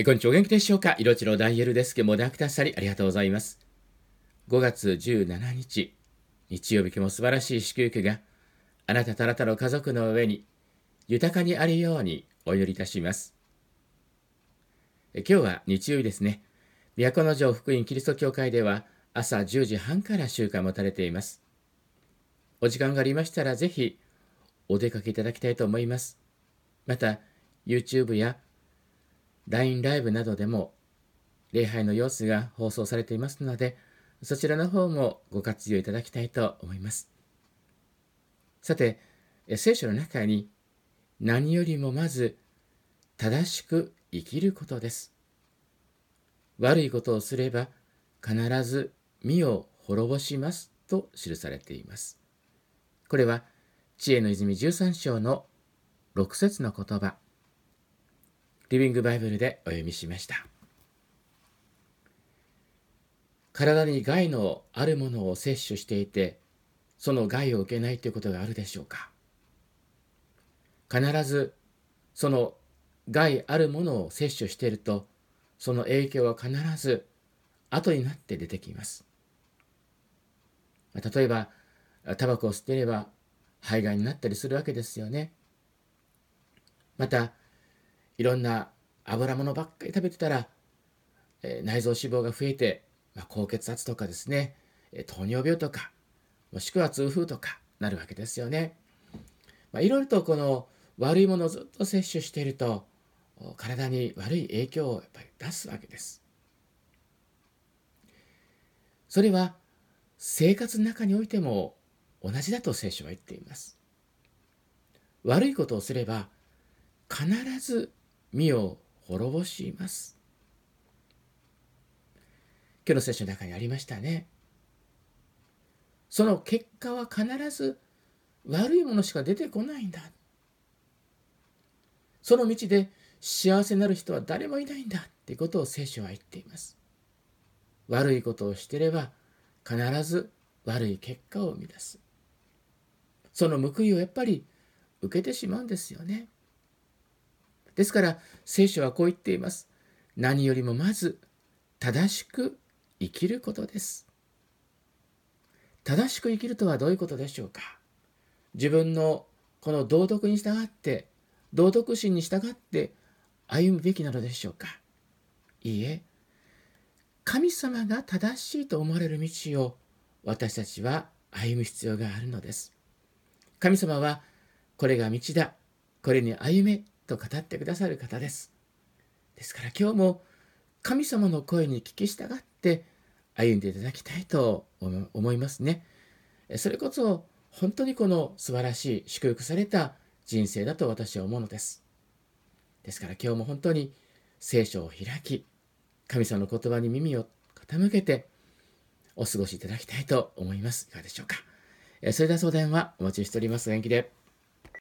えこんにちは。お元気でしょうか？色白ダイエルですけどもダクターサリありがとうございます。5月17日日曜日今日も素晴らしい祝福があなたとあなたの家族の上に豊かにあるようにお祈りいたします。え今日は日曜日ですね。都城福音キリスト教会では朝10時半から集会持たれています。お時間がありましたらぜひお出かけいただきたいと思います。また YouTube や LINE ライブなどでも礼拝の様子が放送されていますので、そちらの方もご活用いただきたいと思います。さて、聖書の中に何よりもまず正しく生きることです。悪いことをすれば必ず身を滅ぼしますと記されています。これは知恵の泉13章の6節の言葉。リビングバイブルでお読みしました。体に害のあるものを摂取していて、その害を受けないということがあるでしょうか。必ずその害あるものを摂取していると、その影響は必ず後になって出てきます。例えば、タバコを吸っていれば肺がんになったりするわけですよね。また、いろんな油物ばっかり食べてたら、え、内臓脂肪が増えて、まあ、高血圧とかですね、え糖尿病とか、もしくは痛風とかなるわけですよね。まあ、いろいろとこの悪いものをずっと摂取していると、体に悪い影響をやっぱり出すわけです。それは生活の中においても同じだと聖書は言っています。悪いことをすれば必ず身を滅ぼします。今日の聖書の中にありましたね。その結果は必ず悪いものしか出てこないんだ。その道で幸せになる人は誰もいないんだってことを聖書は言っています。悪いことをしてれば必ず悪い結果を生み出す。その報いをやっぱり受けてしまうんですよね。ですから聖書はこう言っています。何よりもまず正しく生きることです。正しく生きるとはどういうことでしょうか。自分のこの道徳に従って道徳心に従って歩むべきなのでしょうか。いいえ神様が正しいと思われる道を私たちは歩む必要があるのです。神様はこれが道だ。これに歩め。と語ってくださる方です。ですから今日も神様の声に聞き従って歩んでいただきたいと思いますね。それこそ本当にこの素晴らしい祝福された人生だと私は思うのです。ですから今日も本当に聖書を開き、神様の言葉に耳を傾けてお過ごしいただきたいと思います。いかがでしょうか。それでは相談はお待ちしております。元気で。